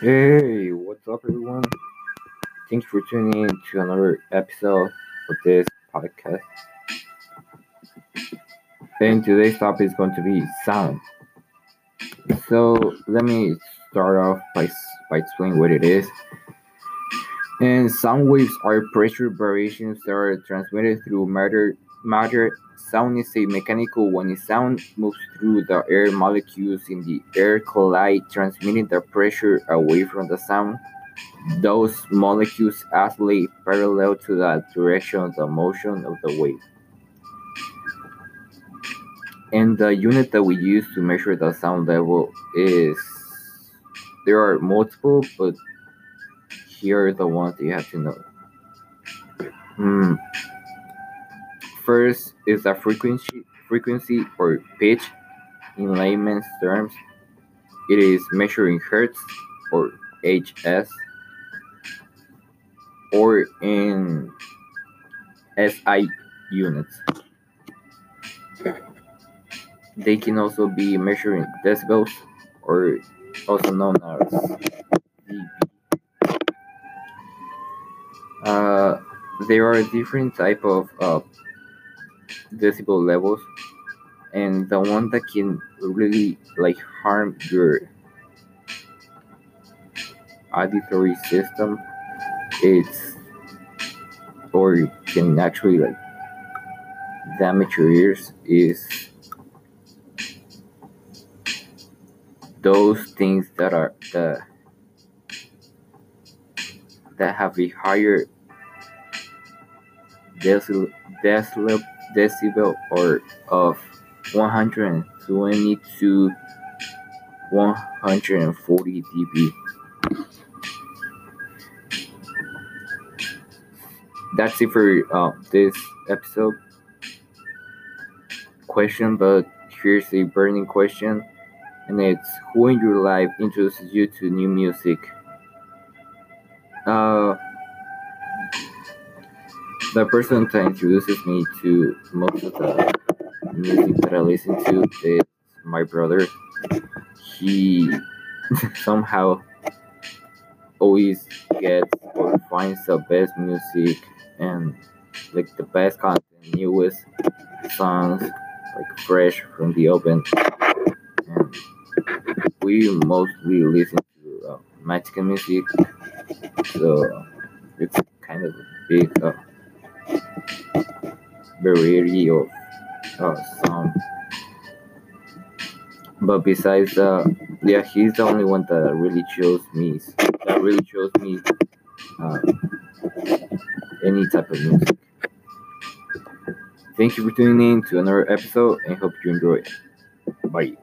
Hey, what's up, everyone? Thanks for tuning in to another episode of this podcast. And today's topic is going to be sound. So let me start off by by explaining what it is. And sound waves are pressure variations that are transmitted through matter. Matter sound is a mechanical one. sound moves through the air molecules in the air collide, transmitting the pressure away from the sound. Those molecules oscillate parallel to the direction of the motion of the wave. And the unit that we use to measure the sound level is there are multiple, but here are the ones you have to know. Hmm. First is a frequency, frequency or pitch. In layman's terms, it is measured in hertz or Hs, or in SI units. They can also be measured in decibels, or also known as dB. Uh, there are different type of uh, decibel levels, and the one that can really like harm your auditory system, it's or can actually like damage your ears is those things that are the that have a higher decibel, decibel, decibel or of 120 to 140 dB. That's it for uh, this episode question, but here's a burning question, and it's who in your life introduces you to new music? Uh, the person that introduces me to most of the music that I listen to is my brother. He somehow always gets or finds the best music and like the best content, newest songs, like fresh from the oven. And we mostly listen to uh, Mexican music, so it's kind of big uh, variety of uh, songs. But besides, uh, yeah, he's the only one that really chose me. That really chose me uh, any type of music. Thank you for tuning in to another episode and hope you enjoy. Bye.